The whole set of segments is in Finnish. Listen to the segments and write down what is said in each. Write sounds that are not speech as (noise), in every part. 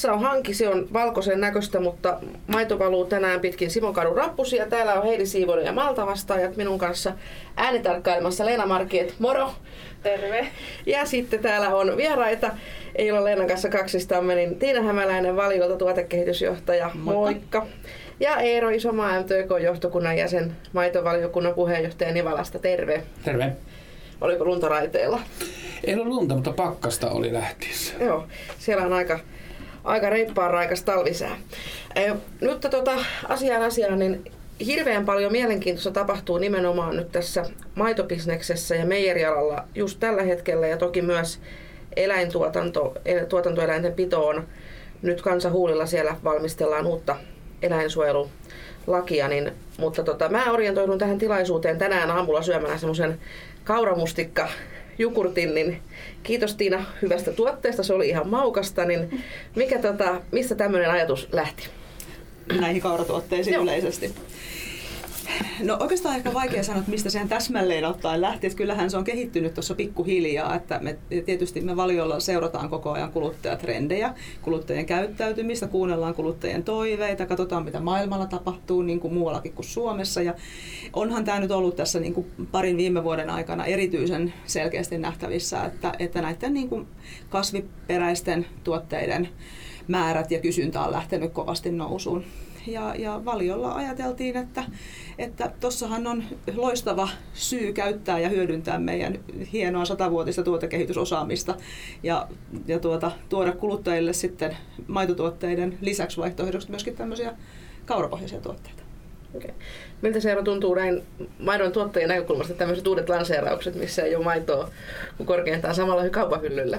Tässä on hanki, se on valkoisen näköistä, mutta maito valuu tänään pitkin Simonkadun rappusia. Täällä on Heidi Siivonen ja Malta vastaajat minun kanssa äänitarkkailemassa Leena Markiet. Moro! Terve! Ja sitten täällä on vieraita. Ei ole Leenan kanssa kaksistamme, niin Tiina Hämäläinen valiolta tuotekehitysjohtaja. Moikka! Moikka. Ja Eero Isomaa MTK-johtokunnan jäsen, maitovaliokunnan puheenjohtaja Nivalasta. Terve! Terve! Oliko lunta raiteilla? Ei ole lunta, mutta pakkasta oli lähtiessä. Joo, siellä on aika, aika reippaan raikas talvisää. E, nyt tota, asiaan asiaan, niin hirveän paljon mielenkiintoista tapahtuu nimenomaan nyt tässä maitobisneksessä ja meijerialalla just tällä hetkellä ja toki myös eläintuotanto, tuotantoeläinten pitoon. Nyt kansahuulilla siellä valmistellaan uutta eläinsuojelulakia, niin, mutta tota, mä orientoidun tähän tilaisuuteen tänään aamulla syömään semmoisen kauramustikka jukurtin, niin kiitos Tiina hyvästä tuotteesta, se oli ihan maukasta, niin mikä tota, mistä tämmöinen ajatus lähti? Näihin kauratuotteisiin Joo. yleisesti. No oikeastaan ehkä vaikea sanoa, että mistä sen täsmälleen ottaen lähti. Että kyllähän se on kehittynyt tuossa pikkuhiljaa. Että me, tietysti me valiolla seurataan koko ajan kuluttajatrendejä, kuluttajien käyttäytymistä, kuunnellaan kuluttajien toiveita, katsotaan mitä maailmalla tapahtuu niin kuin muuallakin kuin Suomessa. Ja onhan tämä nyt ollut tässä niin kuin parin viime vuoden aikana erityisen selkeästi nähtävissä, että, että näiden niin kuin kasviperäisten tuotteiden määrät ja kysyntä on lähtenyt kovasti nousuun. Ja, ja valiolla ajateltiin, että että tossahan on loistava syy käyttää ja hyödyntää meidän hienoa satavuotista tuotekehitysosaamista ja, ja tuota, tuoda kuluttajille sitten maitotuotteiden lisäksi vaihtoehdoksi myöskin tämmöisiä kaurapohjaisia tuotteita. Okay. Miltä se tuntuu näin maidon tuottajien näkökulmasta tämmöiset uudet lanseeraukset, missä ei ole maitoa kuin korkeintaan samalla kaupahyllyllä?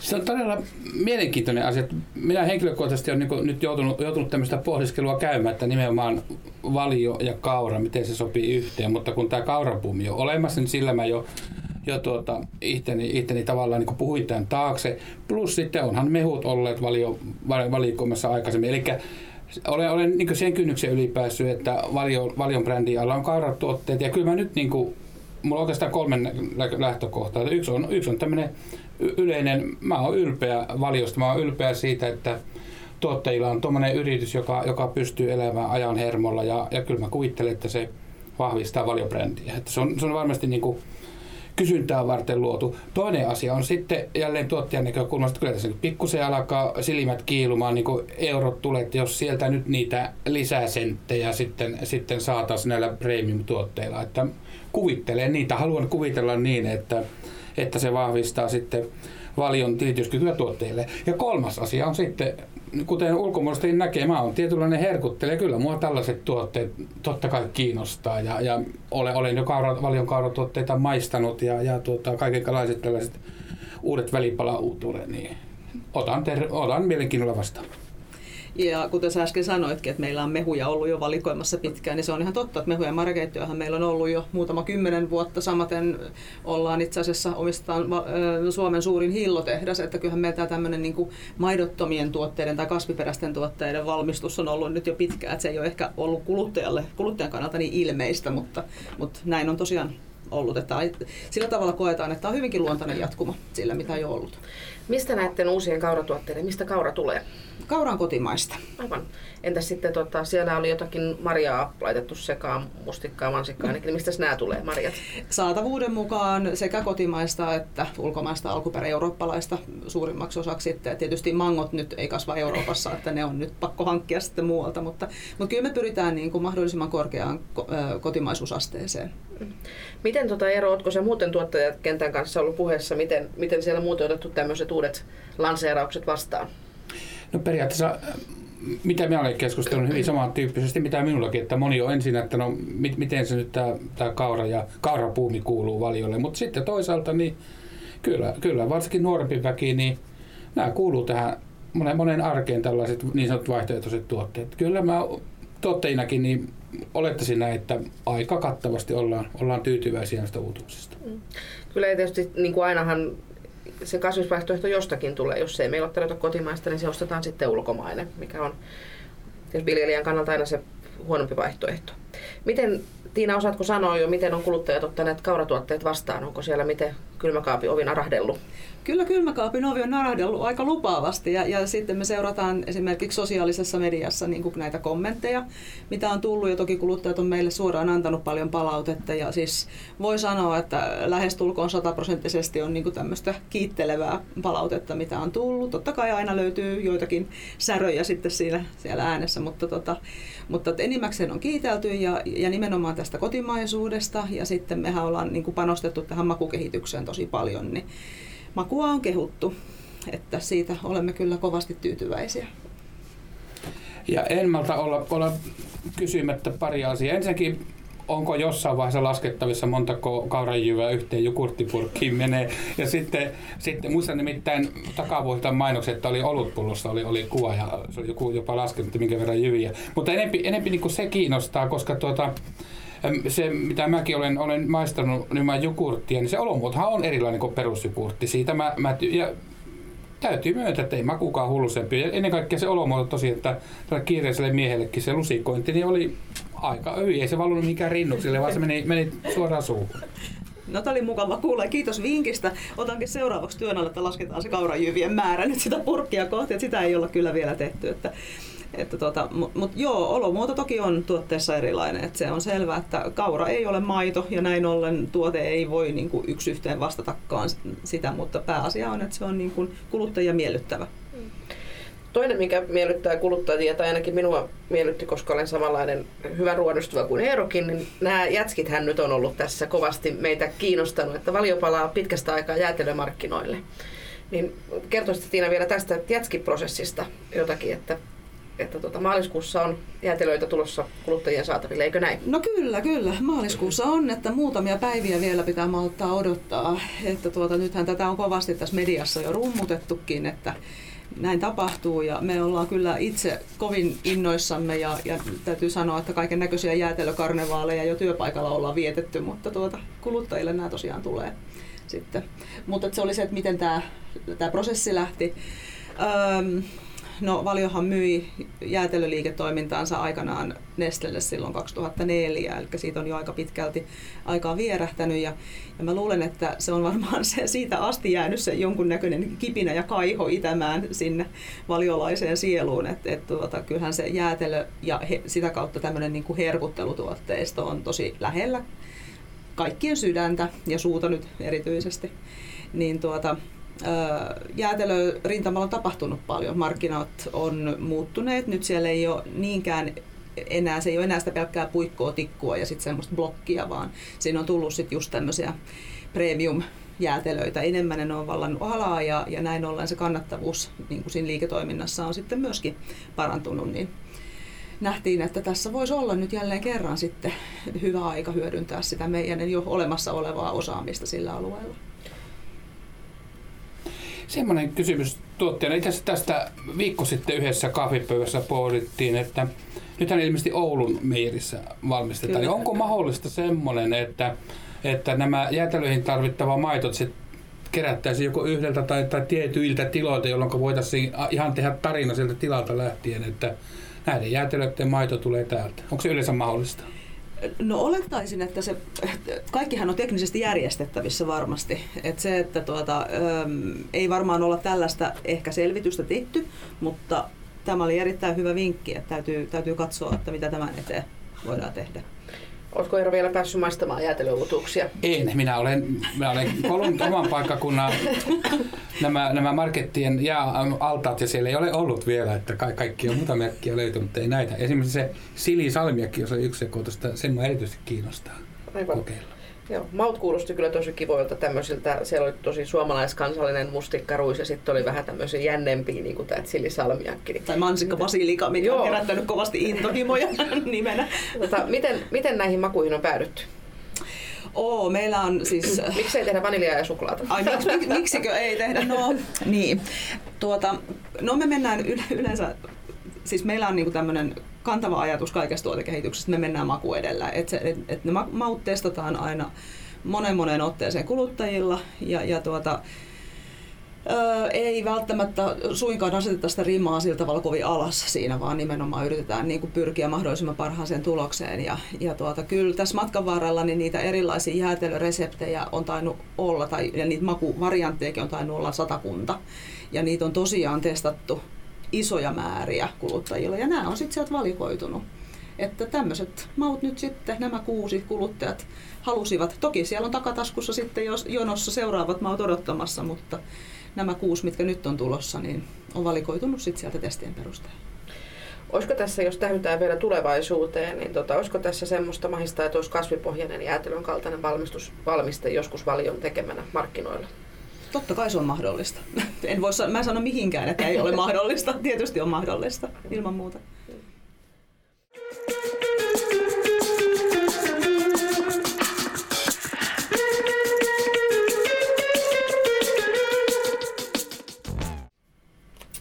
Se on todella mielenkiintoinen asia. Minä henkilökohtaisesti olen niin nyt joutunut, joutunut tämmöistä pohdiskelua käymään, että nimenomaan valio ja kaura, miten se sopii yhteen. Mutta kun tämä kaurapuumi on olemassa, niin sillä mä jo jo tuota, itteni, itteni tavallaan niin puhuin tämän taakse. Plus sitten onhan mehut olleet valio, valikoimassa aikaisemmin. Eli olen, olen niin sen kynnyksen ylipäässyt, että valio, valion brändin alla on kauratuotteet. Ja kyllä mä nyt, niin kuin, mulla on oikeastaan kolme lähtökohtaa. Yksi on, yksi on tämmöinen yleinen, mä oon ylpeä valiosta, mä oon ylpeä siitä, että tuottajilla on tuommoinen yritys, joka, joka pystyy elämään ajan hermolla ja, ja kyllä mä kuvittelen, että se vahvistaa valiobrändiä. Että se, on, se on varmasti niin kuin kysyntää varten luotu. Toinen asia on sitten jälleen tuottajan näkökulmasta, kyllä tässä pikkusen alkaa silmät kiilumaan, niin kuin eurot tulee, että jos sieltä nyt niitä lisäsenttejä sitten, sitten saataisiin näillä premium-tuotteilla. Että kuvittelen niitä, haluan kuvitella niin, että, että se vahvistaa sitten valion tilityskykyä tuotteille. Ja kolmas asia on sitten, kuten ulkomuodosta näkee, mä oon tietynlainen herkuttelija. Kyllä mua tällaiset tuotteet totta kai kiinnostaa ja, ja olen, olen jo kaura, valion kauratuotteita maistanut ja, ja tuota, kaikenlaiset tällaiset uudet välipalauutuudet, niin otan, ter, otan mielenkiinnolla vastaan. Ja kuten sä äsken sanoitkin, että meillä on mehuja ollut jo valikoimassa pitkään, niin se on ihan totta, että mehuja ja meillä on ollut jo muutama kymmenen vuotta. Samaten ollaan itse asiassa omistetaan Suomen suurin hillotehdas, että kyllähän meillä tämmöinen niin maidottomien tuotteiden tai kasviperäisten tuotteiden valmistus on ollut nyt jo pitkään, että se ei ole ehkä ollut kuluttajalle, kuluttajan kannalta niin ilmeistä, mutta, mutta näin on tosiaan ollut. Että sillä tavalla koetaan, että tämä on hyvinkin luontainen jatkuma sillä, mitä jo ollut. Mistä näiden uusien kauratuotteiden, mistä kaura tulee? Kauran kotimaista. Aivan. Entäs sitten tota, siellä oli jotakin marjaa laitettu sekaan, mustikkaa, mansikkaa, niin mistä nämä tulee, marjat? Saatavuuden mukaan sekä kotimaista että ulkomaista alkuperä eurooppalaista suurimmaksi osaksi. Että tietysti mangot nyt ei kasva Euroopassa, että ne on nyt pakko hankkia sitten muualta, mutta, mutta kyllä me pyritään niin kuin mahdollisimman korkeaan kotimaisuusasteeseen. Miten tota ero, oletko se muuten tuottajakentän kanssa ollut puheessa, miten, miten siellä muuten otettu tämmöiset uudet lanseeraukset vastaan? No periaatteessa mitä minä olen keskustellut hyvin samantyyppisesti, mitä minullakin, että moni on ensin, että no mit, miten se nyt tämä, tämä kaura ja kaurapuumi kuuluu valiolle, mutta sitten toisaalta niin kyllä, kyllä varsinkin nuorempi väki, niin nämä kuuluu tähän monen, monen arkeen tällaiset niin sanotut vaihtoehtoiset tuotteet. Kyllä mä tuottajinakin niin olettaisin näin, että aika kattavasti ollaan, ollaan tyytyväisiä näistä uutuuksista. Mm. Kyllä tietysti niin kuin ainahan se kasvisvaihtoehto jostakin tulee. Jos ei meillä ole tarjota kotimaista, niin se ostetaan sitten ulkomainen, mikä on viljelijän kannalta aina se huonompi vaihtoehto. Miten, Tiina, osaatko sanoa jo, miten on kuluttajat ottaneet kauratuotteet vastaan? Onko siellä miten kylmäkaapin ovi narahdellut? Kyllä kylmäkaapin ovi on narahdellut aika lupaavasti ja, ja sitten me seurataan esimerkiksi sosiaalisessa mediassa niin kuin näitä kommentteja, mitä on tullut ja toki kuluttajat on meille suoraan antanut paljon palautetta ja siis voi sanoa, että lähestulkoon sataprosenttisesti on niin kuin tämmöistä kiittelevää palautetta, mitä on tullut. Totta kai aina löytyy joitakin säröjä sitten siinä, siellä äänessä, mutta, tota, mutta enimmäkseen on kiitelty ja, ja nimenomaan tästä kotimaisuudesta ja sitten mehän ollaan niin kuin panostettu tähän makukehitykseen tosi paljon, niin makua on kehuttu, että siitä olemme kyllä kovasti tyytyväisiä. Ja en malta olla, olla kysymättä pari asiaa. Ensinnäkin onko jossain vaiheessa laskettavissa montako kauranjyvää yhteen jukurttipurkkiin menee. Ja sitten, sitten muistan nimittäin takavuosista mainokset, että oli olutpullossa oli, oli kuva ja se oli joku jopa laskenut, minkä verran jyviä. Mutta enempi, enempi niin se kiinnostaa, koska tuota, se, mitä mäkin olen, olen maistanut nimenomaan jukurttia, niin se olomuotohan on erilainen kuin perusjukurtti. Siitä mä, mä ja täytyy myöntää, että ei makukaan hullusempi. Ja ennen kaikkea se olomuoto tosiaan, että kiireiselle miehellekin se lusikointi niin oli aika hyvin. Ei se valunut mikään rinnuksille, vaan se meni, meni suoraan suuhun. No tämä oli mukava kuulla. Kiitos vinkistä. Otankin seuraavaksi työn alle, että lasketaan se kaurajyvien määrä nyt sitä purkkia kohti. Että sitä ei olla kyllä vielä tehty. Että että tota, Mutta mut joo, olomuoto toki on tuotteessa erilainen. Et se on selvää, että kaura ei ole maito ja näin ollen tuote ei voi niinku yksi yhteen vastatakaan sitä, mutta pääasia on, että se on niinku kuluttajia miellyttävä. Toinen, mikä miellyttää kuluttajia, tai ainakin minua miellytti, koska olen samanlainen hyvä ruodustuva kuin Eerokin, niin nämä jätskithän nyt on ollut tässä kovasti meitä kiinnostanut, että valio palaa pitkästä aikaa jäätelömarkkinoille. Niin kertoisitko Tiina vielä tästä jätskiprosessista jotakin, että että tuota, maaliskuussa on jäätelöitä tulossa kuluttajien saataville, eikö näin? No kyllä, kyllä. Maaliskuussa on, että muutamia päiviä vielä pitää malttaa odottaa. Että tuota, nythän tätä on kovasti tässä mediassa jo rummutettukin, että näin tapahtuu ja me ollaan kyllä itse kovin innoissamme ja, ja täytyy sanoa, että kaiken näköisiä jäätelökarnevaaleja jo työpaikalla ollaan vietetty, mutta tuota, kuluttajille nämä tosiaan tulee sitten. Mutta se oli se, että miten tämä, tämä prosessi lähti. Öm, No Valiohan myi jäätelöliiketoimintaansa aikanaan Nestlelle silloin 2004, eli siitä on jo aika pitkälti aikaa vierähtänyt ja, ja mä luulen, että se on varmaan se, siitä asti jäänyt se jonkunnäköinen kipinä ja kaiho itämään sinne valiolaiseen sieluun, että et, tuota, kyllähän se jäätelö ja he, sitä kautta tämmöinen niin herkuttelutuotteisto on tosi lähellä kaikkien sydäntä ja suuta nyt erityisesti. Niin tuota, jäätelörintamalla on tapahtunut paljon. Markkinat on muuttuneet. Nyt siellä ei ole niinkään enää, se ei ole enää sitä pelkkää puikkoa, tikkua ja sitten semmoista blokkia, vaan siinä on tullut sitten just tämmöisiä premium jäätelöitä enemmän, ne on vallannut alaa ja, ja näin ollen se kannattavuus niin kuin siinä liiketoiminnassa on sitten myöskin parantunut, niin nähtiin, että tässä voisi olla nyt jälleen kerran sitten hyvä aika hyödyntää sitä meidän jo olemassa olevaa osaamista sillä alueella semmoinen kysymys tuottajana. Itse asiassa tästä viikko sitten yhdessä kahvipöydässä pohdittiin, että nythän ilmeisesti Oulun meirissä valmistetaan. Niin onko mahdollista semmoinen, että, että nämä jäätelöihin tarvittava maitot sit kerättäisiin joko yhdeltä tai, tai tietyiltä tiloilta, jolloin voitaisiin ihan tehdä tarina sieltä tilalta lähtien, että näiden jäätelöiden maito tulee täältä. Onko se yleensä mahdollista? No olettaisin, että se, kaikkihan on teknisesti järjestettävissä varmasti. Että se, että tuota, ei varmaan olla tällaista ehkä selvitystä tehty, mutta tämä oli erittäin hyvä vinkki, että täytyy, täytyy katsoa, että mitä tämän eteen voidaan tehdä. Oletko Eero vielä päässyt maistamaan jäätelöutuksia? En, minä olen, minä olen kolunut oman paikkakunnan nämä, nämä markettien jääaltaat ja siellä ei ole ollut vielä, että ka- kaikki on muuta merkkiä löytynyt, mutta ei näitä. Esimerkiksi se Sili Salmiakki, jos on yksi sekoitusta, sen mä erityisesti kiinnostaa Aivan. kokeilla. Joo, maut kuulosti kyllä tosi kivoilta tämmöisiltä. Siellä oli tosi suomalaiskansallinen mustikkaruis ja sitten oli vähän tämmöisiä jännempiä, niin kuin tämä chilisalmiakki. Tai mansikka basilika, mikä Joo. on herättänyt kovasti intohimoja (laughs) nimenä. Tota, miten, miten näihin makuihin on päädytty? Oo, meillä on siis... (clears throat) Miksi ei tehdä vaniljaa ja suklaata? Ai, mik, mik, miksikö ei tehdä? No, (laughs) niin. Tuota, no me mennään yleensä, siis meillä on niinku tämmöinen kantava ajatus kaikesta tuotekehityksestä, me mennään maku edellä. Että et, et ne maut testataan aina monen monen otteeseen kuluttajilla ja, ja tuota, Öö, ei välttämättä suinkaan aseteta sitä rimaa sillä tavalla kovin alas siinä, vaan nimenomaan yritetään niin kuin pyrkiä mahdollisimman parhaaseen tulokseen. Ja, ja tuota, kyllä tässä matkan varrella niin niitä erilaisia jäätelöreseptejä on tainnut olla, tai, ja niitä makuvarianttejakin on tainnut olla satakunta. Ja niitä on tosiaan testattu isoja määriä kuluttajilla, ja nämä on sitten sieltä valikoitunut. Että tämmöiset maut nyt sitten, nämä kuusi kuluttajat halusivat. Toki siellä on takataskussa sitten jos jonossa seuraavat maut odottamassa, mutta nämä kuusi, mitkä nyt on tulossa, niin on valikoitunut sitten sieltä testien perusteella. Olisiko tässä, jos tähytään vielä tulevaisuuteen, niin tota, olisiko tässä semmoista mahista, että olisi kasvipohjainen jäätelön kaltainen valmistus, valmiste joskus valion tekemänä markkinoilla? Totta kai se on mahdollista. (laughs) En voi, mä sano mihinkään, että ei ole mahdollista. Tietysti on mahdollista, ilman muuta.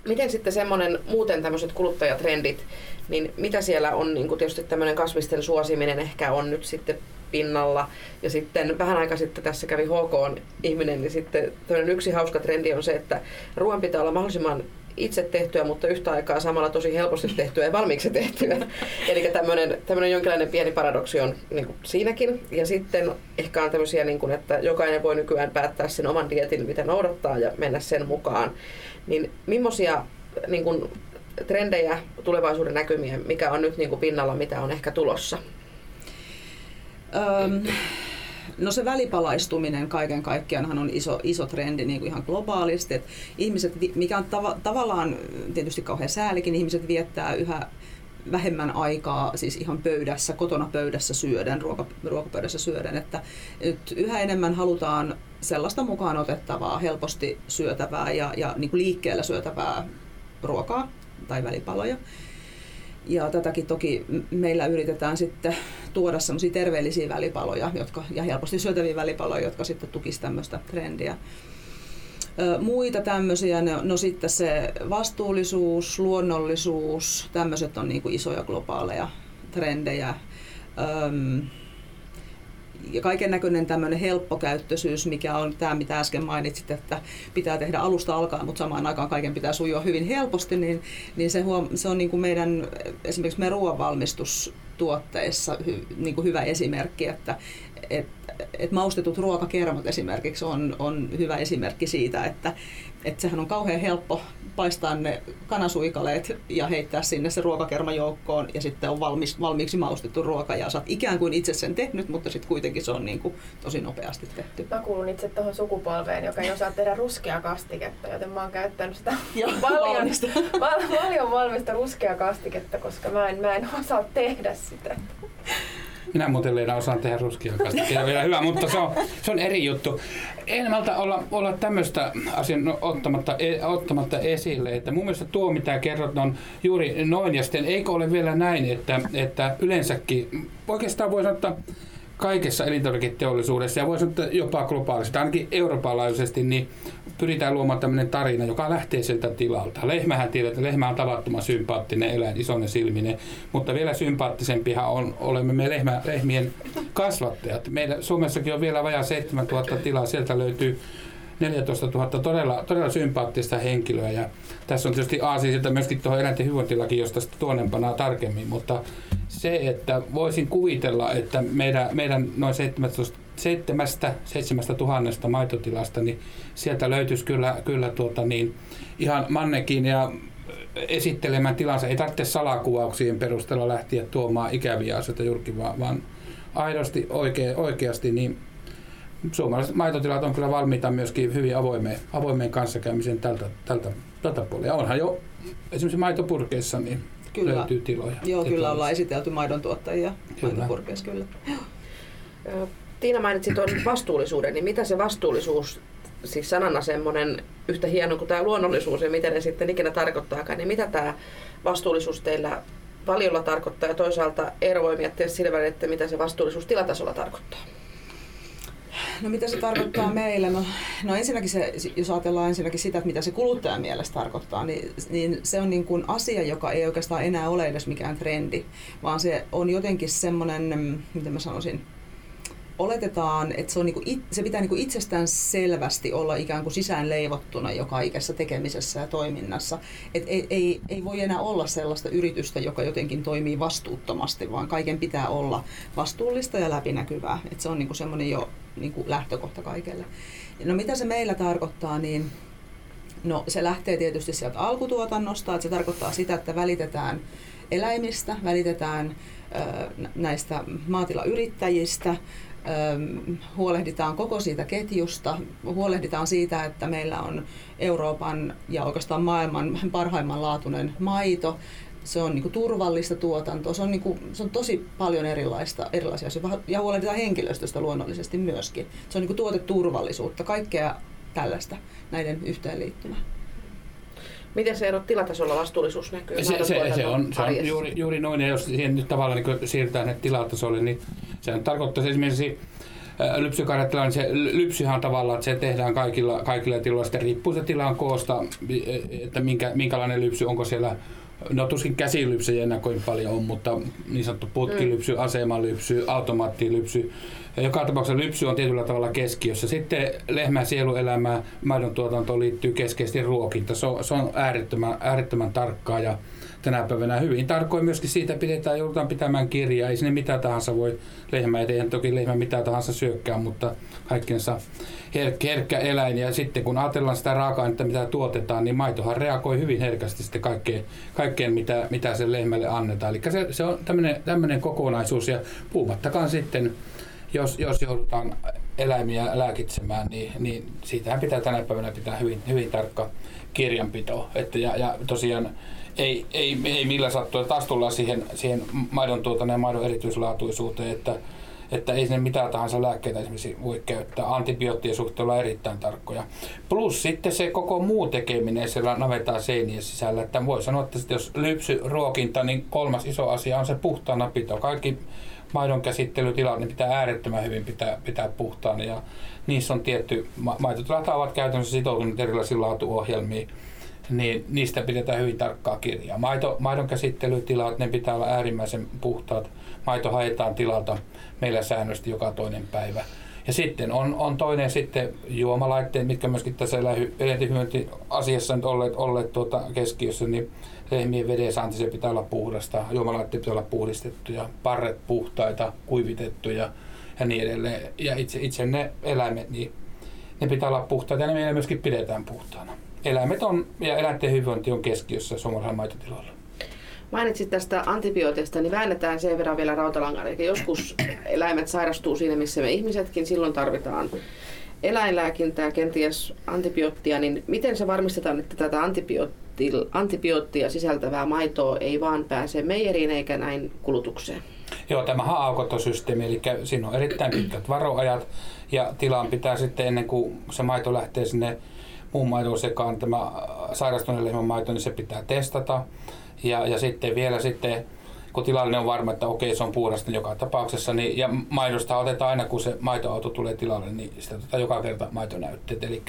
Miten sitten semmoinen muuten tämmöiset kuluttajatrendit, niin mitä siellä on, niin kuin tietysti tämmöinen kasvisten suosiminen ehkä on nyt sitten pinnalla. Ja sitten vähän aika sitten tässä kävi HK ihminen, niin sitten yksi hauska trendi on se, että ruoan pitää olla mahdollisimman itse tehtyä, mutta yhtä aikaa samalla tosi helposti tehtyä ja valmiiksi tehtyä. (laughs) Eli tämmöinen, jonkinlainen pieni paradoksi on niin kuin siinäkin. Ja sitten ehkä on tämmöisiä, niin kuin, että jokainen voi nykyään päättää sen oman dietin, mitä noudattaa ja mennä sen mukaan. Niin millaisia niin kuin, trendejä, tulevaisuuden näkymiä, mikä on nyt niin kuin pinnalla, mitä on ehkä tulossa? Öm, no se välipalaistuminen kaiken kaikkiaan on iso, iso trendi niin kuin ihan globaalisti. Et ihmiset, mikä on tav- tavallaan tietysti kauhean säälikin, ihmiset viettää yhä vähemmän aikaa siis ihan pöydässä, kotona pöydässä syöden, ruoka, ruokapöydässä syöden, että nyt yhä enemmän halutaan sellaista mukaan otettavaa, helposti syötävää ja, ja niin kuin liikkeellä syötävää ruokaa tai välipaloja. Ja tätäkin toki meillä yritetään sitten tuoda sellaisia terveellisiä välipaloja jotka, ja helposti syötäviä välipaloja, jotka sitten tukisivat tämmöistä trendiä. Muita tämmöisiä, no, no sitten se vastuullisuus, luonnollisuus, tämmöiset on niin kuin isoja globaaleja trendejä. Öm, ja kaiken näköinen tämmöinen helppokäyttöisyys, mikä on tämä, mitä äsken mainitsit, että pitää tehdä alusta alkaen, mutta samaan aikaan kaiken pitää sujua hyvin helposti, niin, niin se, huom- se on niin kuin meidän, esimerkiksi meidän ruoanvalmistustuotteissa hy, niin kuin hyvä esimerkki, että et, et maustetut ruokakermat esimerkiksi on, on hyvä esimerkki siitä, että et sehän on kauhean helppo paistaa ne kanasuikaleet ja heittää sinne se ruokakerma joukkoon ja sitten on valmis, valmiiksi maustettu ruoka ja sä oot ikään kuin itse sen tehnyt, mutta sitten kuitenkin se on niin kuin tosi nopeasti tehty. Mä kuulun itse tuohon sukupolveen, joka ei osaa tehdä ruskea kastiketta, joten mä oon käyttänyt sitä Joo, (laughs) paljon, (laughs) paljon valmista ruskea kastiketta, koska mä en, mä en osaa tehdä sitä. (laughs) Minä muuten osaan tehdä ruskia vielä hyvä, mutta se on, se on eri juttu. En malta olla, olla tämmöistä asian no, ottamatta, e, ottamatta esille, että mun mielestä tuo mitä kerrot on juuri noin ja sitten eikö ole vielä näin, että, että yleensäkin oikeastaan voi sanoa, että kaikessa elintarviketeollisuudessa ja voisi sanoa jopa globaalisesti, ainakin Euroopan laajuisesti, niin pyritään luomaan tämmöinen tarina, joka lähtee sieltä tilalta. Lehmähän tiedät, että lehmä on tavattoman sympaattinen eläin, isoinen silminen, mutta vielä sympaattisempihan on, olemme me lehmä, lehmien kasvattajat. Meillä Suomessakin on vielä vajaa 7000 tilaa, sieltä löytyy 14 000 todella, todella sympaattista henkilöä. Ja tässä on tietysti aasisilta myöskin tuohon eläinten hyvinvointilaki, josta tuonnempana tarkemmin, mutta se, että voisin kuvitella, että meidän, meidän noin 17 seitsemästä, seitsemästä tuhannesta maitotilasta, niin sieltä löytyisi kyllä, kyllä tuota niin, ihan mannekin ja esittelemään tilansa. Ei tarvitse salakuvauksien perusteella lähteä tuomaan ikäviä asioita julki, vaan, vaan aidosti oikea, oikeasti niin suomalaiset maitotilat on kyllä valmiita myöskin hyvin avoimeen, avoimeen kanssakäymiseen tältä, tältä, tältä puolella. Ja onhan jo esimerkiksi maitopurkeissa niin kyllä. löytyy tiloja. Joo, kyllä ollaan esitelty maidon tuottajia kyllä. maitopurkeissa kyllä. Tiina mainitsi tuon (clears throat) vastuullisuuden, niin mitä se vastuullisuus, siis sanana semmoinen yhtä hieno kuin tämä luonnollisuus ja miten ne sitten ikinä tarkoittaakaan, niin mitä tämä vastuullisuus teillä valiolla tarkoittaa ja toisaalta Eero voi miettiä sillä että mitä se vastuullisuus tilatasolla tarkoittaa? No mitä se tarkoittaa meille? No, no ensinnäkin se, jos ajatellaan ensinnäkin sitä, että mitä se kuluttajan mielestä tarkoittaa, niin, niin se on niin kuin asia, joka ei oikeastaan enää ole edes mikään trendi, vaan se on jotenkin semmoinen, miten mä sanoisin, oletetaan, että se, on niinku, se pitää niinku itsestään selvästi olla ikään kuin sisään leivottuna joka ikässä tekemisessä ja toiminnassa. Et ei, ei, ei voi enää olla sellaista yritystä, joka jotenkin toimii vastuuttomasti, vaan kaiken pitää olla vastuullista ja läpinäkyvää. Et se on niinku semmoinen jo niinku lähtökohta kaikelle. No mitä se meillä tarkoittaa, niin no, se lähtee tietysti sieltä alkutuotannosta, että se tarkoittaa sitä, että välitetään eläimistä, välitetään näistä maatilayrittäjistä, huolehditaan koko siitä ketjusta, huolehditaan siitä, että meillä on Euroopan ja oikeastaan maailman parhaimman laatuinen maito, se on niinku turvallista tuotantoa, se on, niinku, se on tosi paljon erilaista, erilaisia asioita ja huolehditaan henkilöstöstä luonnollisesti myöskin. Se on niinku tuoteturvallisuutta, kaikkea tällaista näiden yhteenliittymä. Miten se ero tilatasolla vastuullisuus näkyy? Se, se, se, on, se on juuri, juuri noin, ja jos siihen nyt tavallaan niin siirrytään ne tilatasolle, niin se tarkoittaa esimerkiksi lypsykarjatila, niin se lypsyhän tavallaan, että se tehdään kaikilla, kaikilla tiloilla. Sitten riippuu se tilan koosta, että minkä, minkälainen lypsy, onko siellä No tuskin käsilypsyjä enää kovin paljon on, mutta niin sanottu putkilypsy, mm. asemalypsy, automaattilypsy. Ja joka tapauksessa lypsy on tietyllä tavalla keskiössä. Sitten lehmän sieluelämään, maidon tuotantoon liittyy keskeisesti ruokinta. Se on, se on äärettömän, äärettömän tarkkaa ja tänä päivänä hyvin tarkoin myöskin siitä pidetään, joudutaan pitämään kirjaa. Ei sinne mitä tahansa voi lehmä, ei toki lehmä mitä tahansa syökkää, mutta kaikkinensa herkkä, herkkä eläin. Ja sitten kun ajatellaan sitä raaka-ainetta, mitä tuotetaan, niin maitohan reagoi hyvin herkästi sitten kaikkeen, kaikkeen mitä, mitä sen lehmälle annetaan. Eli se, se on tämmöinen kokonaisuus ja puhumattakaan sitten, jos, jos joudutaan eläimiä lääkitsemään, niin, niin siitähän pitää tänä päivänä pitää hyvin, hyvin tarkka kirjanpito. Että, ja, ja tosiaan ei, ei, ei millään sattua. Taas tullaan siihen, siihen maidon tuotannon ja maidon erityislaatuisuuteen, että, että ei sinne mitään tahansa lääkkeitä esimerkiksi voi käyttää. Antibioottien suhteen olla erittäin tarkkoja. Plus sitten se koko muu tekeminen siellä navetaan seinien sisällä. Että voi sanoa, että jos lypsy ruokinta, niin kolmas iso asia on se puhtaana pito. Kaikki maidon käsittelytilat niin pitää äärettömän hyvin pitää, pitää puhtaana ja niissä on tietty, maitotilat ovat käytännössä sitoutuneet erilaisiin laatuohjelmiin niin niistä pidetään hyvin tarkkaa kirjaa. Maito, maidon käsittelytilat, ne pitää olla äärimmäisen puhtaat. Maito haetaan tilalta meillä säännöllisesti joka toinen päivä. Ja sitten on, on toinen sitten juomalaitteet, mitkä myöskin tässä eläintenhyvinvointiasiassa nyt olleet, olleet tuota keskiössä, niin lehmien veden saanti se pitää olla puhdasta, juomalaitteet pitää olla puhdistettuja, parret puhtaita, kuivitettuja ja niin edelleen. Ja itse, itse ne eläimet, niin ne pitää olla puhtaita ja ne meillä myöskin pidetään puhtaana eläimet on ja eläinten hyvinvointi on keskiössä suomalaisella maitotilalla. Mainitsit tästä antibiooteista, niin väännetään sen verran vielä rautalangan. Eli joskus eläimet sairastuu siinä, missä me ihmisetkin, silloin tarvitaan eläinlääkintää, kenties antibioottia, niin miten se varmistetaan, että tätä antibioottia sisältävää maitoa ei vaan pääse meijeriin eikä näin kulutukseen? Joo, tämä on aukotosysteemi, eli siinä on erittäin pitkät varoajat ja tilaan pitää sitten ennen kuin se maito lähtee sinne muun maidon sekaan tämä äh, sairastuneen lehmän maito, niin se pitää testata. Ja, ja sitten vielä sitten, kun tilanne on varma, että okei, se on puhdasta joka tapauksessa, niin, ja maidosta otetaan aina, kun se maitoauto tulee tilalle, niin sitä otetaan joka kerta maitonäytteet. Eli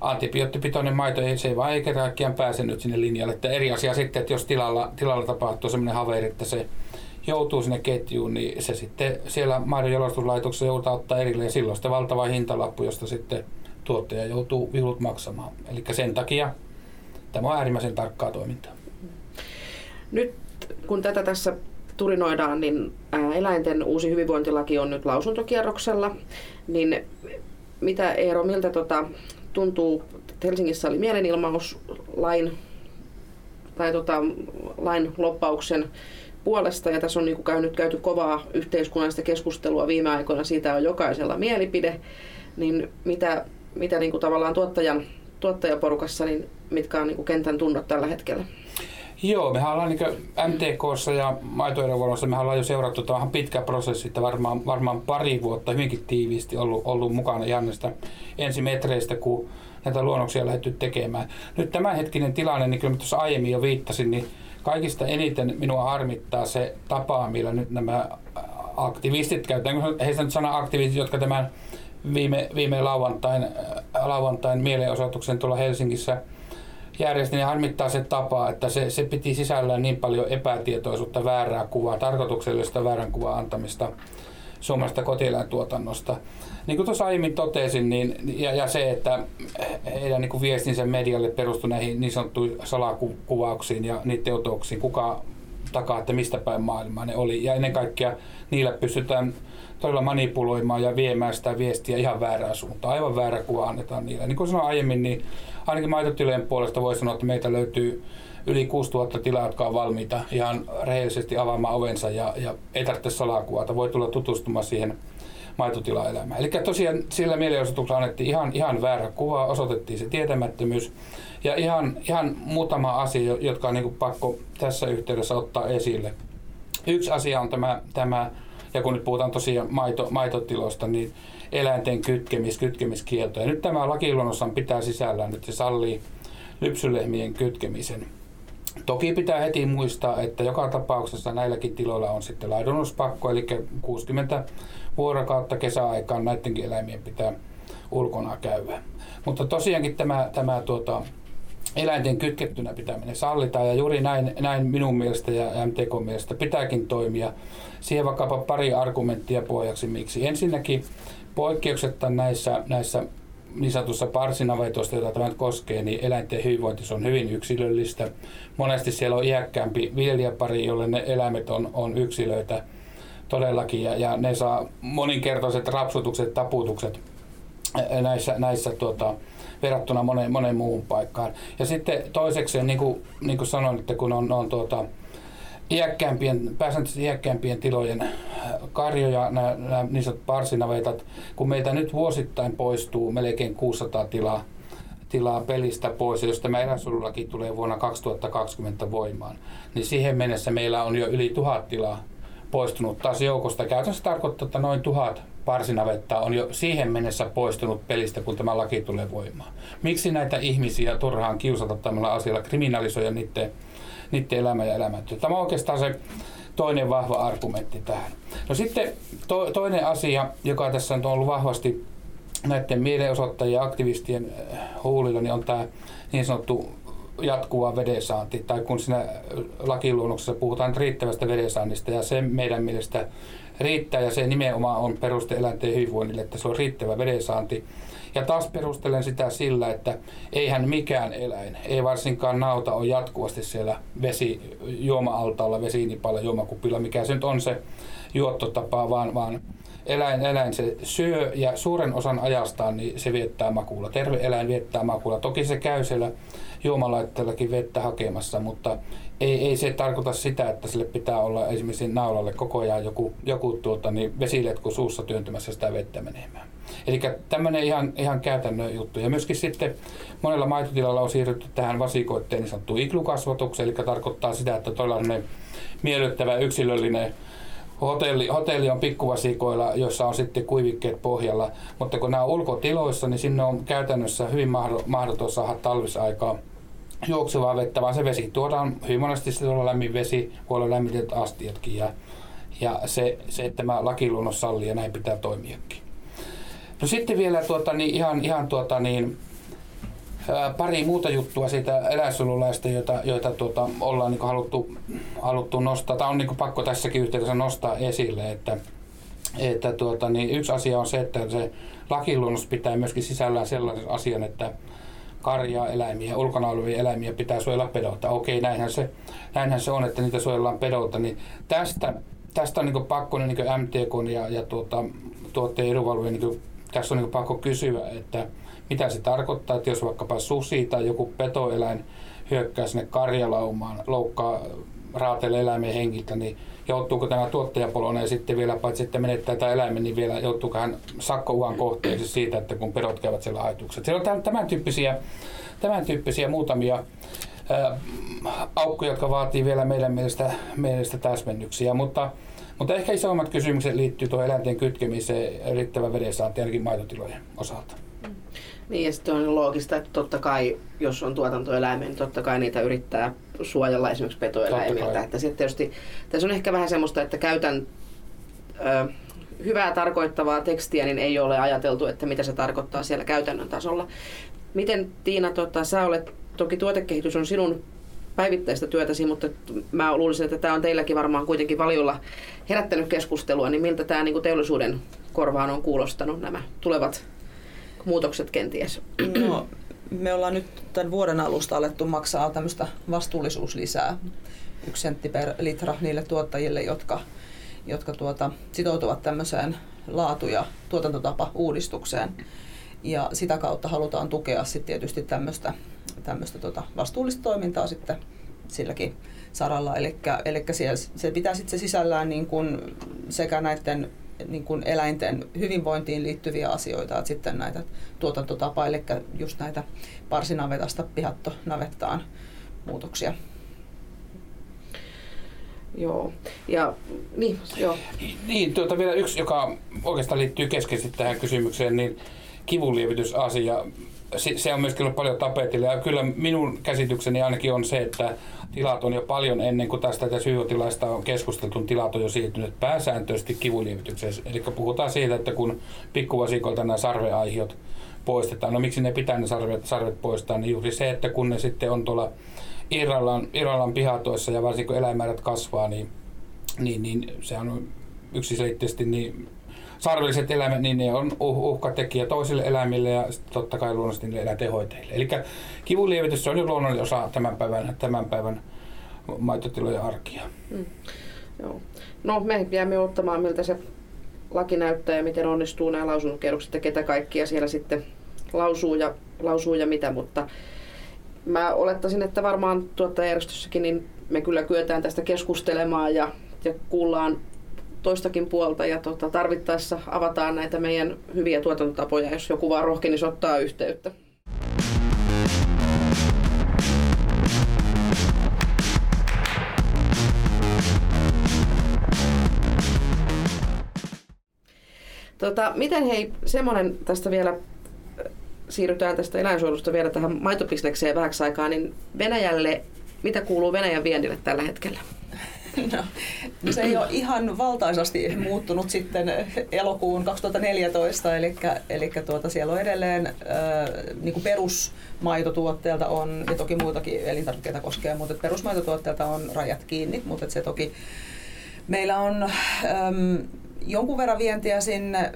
antibioottipitoinen maito ei, se ei vaan eikä kaikkiaan pääse nyt sinne linjalle. Että eri asia sitten, että jos tilalla, tilalla tapahtuu sellainen haveri, että se joutuu sinne ketjuun, niin se sitten siellä maidon jalostuslaitoksessa joudutaan ottaa erilleen. Silloin sitten valtava hintalappu, josta sitten tuottaja joutuu viulut maksamaan. Eli sen takia tämä on äärimmäisen tarkkaa toimintaa. Nyt kun tätä tässä turinoidaan, niin eläinten uusi hyvinvointilaki on nyt lausuntokierroksella. Niin mitä Eero, miltä tota, tuntuu, Helsingissä oli mielenilmaus lain, tai tota, lain loppauksen puolesta ja tässä on niin kuin käynyt käyty kovaa yhteiskunnallista keskustelua viime aikoina, siitä on jokaisella mielipide, niin mitä mitä niin kuin tavallaan tuottajan, tuottajaporukassa, niin mitkä on niin kuin kentän tunnot tällä hetkellä? Joo, me ollaan niin MTKssa ja maitoerovuorossa, me ollaan jo seurattu tähän pitkä prosessi, että varmaan, varmaan pari vuotta hyvinkin tiiviisti ollut, ollut mukana ihan näistä ensimetreistä, kun näitä luonnoksia lähdetty tekemään. Nyt tämänhetkinen tilanne, niin kyllä tuossa aiemmin jo viittasin, niin kaikista eniten minua harmittaa se tapa, millä nyt nämä aktivistit, käytetäänkö heistä nyt sana aktivistit, jotka tämän viime, viime lauantain, äh, lauantain mielenosoituksen tuolla Helsingissä järjestin ja harmittaa se tapa, että se, se piti sisällään niin paljon epätietoisuutta, väärää kuvaa, tarkoituksellista väärän kuvaa antamista suomalaisesta kotieläintuotannosta. Niin kuin tuossa aiemmin totesin, niin, ja, ja se, että heidän niin viestinsä medialle perustui näihin niin sanottuihin salakuvauksiin ja niiden otoksiin, kuka takaa, että mistä päin maailmaa ne oli. Ja ennen kaikkea niillä pystytään todella manipuloimaan ja viemään sitä viestiä ihan väärään suuntaan. Aivan väärä kuva annetaan niille. Niin kuin sanoin aiemmin, niin ainakin maitotilojen puolesta voi sanoa, että meitä löytyy yli 6000 tilaa, jotka on valmiita ihan rehellisesti avaamaan ovensa ja, ja ei tarvitse salakuvata. Voi tulla tutustumaan siihen maitotilaelämään. Eli tosiaan sillä mielenosoituksella annettiin ihan, ihan väärä kuva, osoitettiin se tietämättömyys. Ja ihan, ihan muutama asia, jotka on niin pakko tässä yhteydessä ottaa esille. Yksi asia on tämä, tämä ja kun nyt puhutaan tosiaan maito, maitotiloista, niin eläinten kytkemis, kytkemiskielto. Ja nyt tämä lakiluonnossa pitää sisällään, että se sallii lypsylehmien kytkemisen. Toki pitää heti muistaa, että joka tapauksessa näilläkin tiloilla on sitten laidunuspakko, eli 60 vuorokautta kesäaikaan näidenkin eläimien pitää ulkona käydä. Mutta tosiaankin tämä, tämä tuota, eläinten kytkettynä pitäminen sallitaan ja juuri näin, näin minun mielestä ja MTK mielestä pitääkin toimia. Siihen vaikkapa pari argumenttia pohjaksi miksi. Ensinnäkin poikkeuksetta näissä, näissä niin sanotussa parsinavetoista, joita tämä koskee, niin eläinten hyvinvointi on hyvin yksilöllistä. Monesti siellä on iäkkäämpi viljelijäpari, jolle ne eläimet on, on yksilöitä todellakin ja, ja ne saa moninkertaiset rapsutukset, taputukset näissä, näissä tuota, verrattuna moneen, moneen muuhun paikkaan. Ja sitten toiseksi, niin kuin, niin kuin sanoin, että kun on, on tuota, iäkkäämpien, pääsääntöisesti iäkkäämpien tilojen karjoja, nämä, niin sanotut parsinavetat, kun meiltä nyt vuosittain poistuu melkein 600 tilaa, tilaa pelistä pois, ja jos tämä eräsululaki tulee vuonna 2020 voimaan, niin siihen mennessä meillä on jo yli tuhat tilaa poistunut taas joukosta. Käytännössä tarkoittaa, että noin tuhat parsinavettaa on jo siihen mennessä poistunut pelistä, kun tämä laki tulee voimaan. Miksi näitä ihmisiä turhaan kiusata tämmöllä asialla, kriminalisoida niiden, niiden elämä ja elämättä? Tämä on oikeastaan se toinen vahva argumentti tähän. No sitten to, toinen asia, joka tässä on ollut vahvasti näiden mielenosoittajien ja aktivistien äh, huulilla, niin on tämä niin sanottu jatkuva vedensaanti, tai kun siinä lakiluonnoksessa puhutaan riittävästä vedensaannista, ja se meidän mielestä riittää, ja se nimenomaan on peruste eläinten hyvinvoinnille, että se on riittävä vedensaanti. Ja taas perustelen sitä sillä, että eihän mikään eläin, ei varsinkaan nauta, ole jatkuvasti siellä vesi, juoma-altaalla, vesiinipalla, juomakupilla, mikä se nyt on se juottotapa, vaan, vaan eläin, eläin se syö ja suuren osan ajastaan niin se viettää makuulla. Terve eläin viettää makuulla. Toki se käy siellä juomalaitteellakin vettä hakemassa, mutta ei, ei se tarkoita sitä, että sille pitää olla esimerkiksi naulalle koko ajan joku, joku tuota, niin vesiletku suussa työntymässä sitä vettä menemään. Eli tämmöinen ihan, ihan käytännön juttu. Ja myöskin sitten monella maitotilalla on siirrytty tähän vasikoitteen niin sanottuun iklukasvatukseen, eli tarkoittaa sitä, että tällainen miellyttävä yksilöllinen Hotelli, hotelli on pikkuvasikoilla, jossa on sitten kuivikkeet pohjalla, mutta kun nämä on ulkotiloissa, niin sinne on käytännössä hyvin mahdoton saada talvisaikaa juoksevaa vettä, vaan se vesi tuodaan hyvin monesti se on lämmin vesi, voi olla lämmitetyt astiatkin ja, ja se, se, että tämä lakiluonnos sallii ja näin pitää toimiakin. No sitten vielä tuota, niin ihan, ihan tuota, niin, pari muuta juttua siitä eläinsuojelulaista, joita, joita tuota, ollaan niin haluttu, haluttu nostaa. Tämä on niin pakko tässäkin yhteydessä nostaa esille, että, että tuota, niin yksi asia on se, että se lakiluonnos pitää myöskin sisällään sellaisen asian, että karjaa, eläimiä, ulkona olevia eläimiä pitää suojella pedolta. Okei, näinhän se, näinhän se on, että niitä suojellaan pedolta. Niin tästä, tästä on niin pakko niin MTK ja, ja tuota, tuotteen edunvalvojen, niin tässä on niin pakko kysyä, että mitä se tarkoittaa, että jos vaikkapa susi tai joku petoeläin hyökkää sinne karjalaumaan, loukkaa raatelee eläimen henkiltä, niin joutuuko tämä tuottajapolonen sitten vielä, paitsi että menettää tämä eläimen, niin vielä joutuuko hän sakkouhan kohteeksi (clears throat) siitä, että kun pedot käyvät siellä ajatukset. Siellä on tämän tyyppisiä, tämän tyyppisiä muutamia ää, aukkoja, jotka vaatii vielä meidän mielestä, mielestä täsmennyksiä, mutta mutta ehkä isommat kysymykset liittyy tuohon eläinten kytkemiseen riittävän vedensaanti ainakin maitotilojen osalta. Niin ja sitten on loogista, että totta kai, jos on tuotantoeläimiä, niin totta kai niitä yrittää suojella esimerkiksi petoeläimiltä. Että sitten tietysti tässä on ehkä vähän semmoista, että käytän ö, hyvää tarkoittavaa tekstiä, niin ei ole ajateltu, että mitä se tarkoittaa siellä käytännön tasolla. Miten Tiina, tota, sä olet, toki tuotekehitys on sinun päivittäistä työtäsi, mutta mä luulisin, että tämä on teilläkin varmaan kuitenkin valiolla herättänyt keskustelua, niin miltä tämä niin teollisuuden korvaan on kuulostanut nämä tulevat muutokset kenties? No, me ollaan nyt tämän vuoden alusta alettu maksaa tämmöistä vastuullisuuslisää, yksi sentti per litra niille tuottajille, jotka, jotka tuota, sitoutuvat tämmöiseen laatu- ja tuotantotapa-uudistukseen. Ja sitä kautta halutaan tukea sitten tietysti tämmöistä, tämmöistä tota vastuullista toimintaa sitten silläkin saralla. Eli se pitää sitten sisällään niin kuin sekä näiden niin kuin eläinten hyvinvointiin liittyviä asioita, että sitten näitä tuotantotapaa, eli just näitä parsinavetasta pihattonavettaan muutoksia. Joo. Ja, niin, joo. Niin, tuota vielä yksi, joka oikeastaan liittyy keskeisesti tähän kysymykseen, niin kivunlievitysasia. Se on myöskin ollut paljon tapetilla. Ja kyllä minun käsitykseni ainakin on se, että tilat on jo paljon ennen kuin tästä syyhotilaista on keskusteltu, tilat on jo siirtynyt pääsääntöisesti kivunlievitykseen. Eli puhutaan siitä, että kun pikkuvasikoilta nämä sarveaihiot poistetaan, no miksi ne pitää ne sarvet, sarvet poistaa, niin juuri se, että kun ne sitten on tuolla Irrallan, Irrallan pihatoissa ja varsinkin kun eläinmäärät kasvaa, niin, niin, niin se on yksiselitteisesti niin sarvilliset eläimet, niin ne on uh, uhkatekijä toisille eläimille ja totta kai luonnollisesti niille eläintehoiteille. Eli kivunlievitys on jo luonnollinen osa tämän päivän, tämän päivän maitotilojen arkia. Mm. Joo. No me jäämme ottamaan, miltä se laki näyttää ja miten onnistuu nämä lausunnokierrokset ja ketä kaikkia siellä sitten lausuu ja, lausuu ja mitä, mutta mä olettaisin, että varmaan tuottajärjestössäkin niin me kyllä kyetään tästä keskustelemaan ja, ja kuullaan toistakin puolta ja tota, tarvittaessa avataan näitä meidän hyviä tuotantotapoja, jos joku vaan rohkenisi ottaa yhteyttä. Tota, miten hei, semmoinen tästä vielä, siirrytään tästä eläinsuojelusta vielä tähän maitobisnekseen vähäksi aikaa, niin Venäjälle, mitä kuuluu Venäjän viennille tällä hetkellä? No, se ei ole ihan valtaisasti muuttunut sitten elokuun 2014, eli, eli tuota, siellä on edelleen äh, niin perusmaitotuotteelta on, ja toki muitakin elintarvikkeita koskee, mutta perusmaitotuotteelta on rajat kiinni, mutta se toki meillä on ähm, jonkun verran vientiä sinne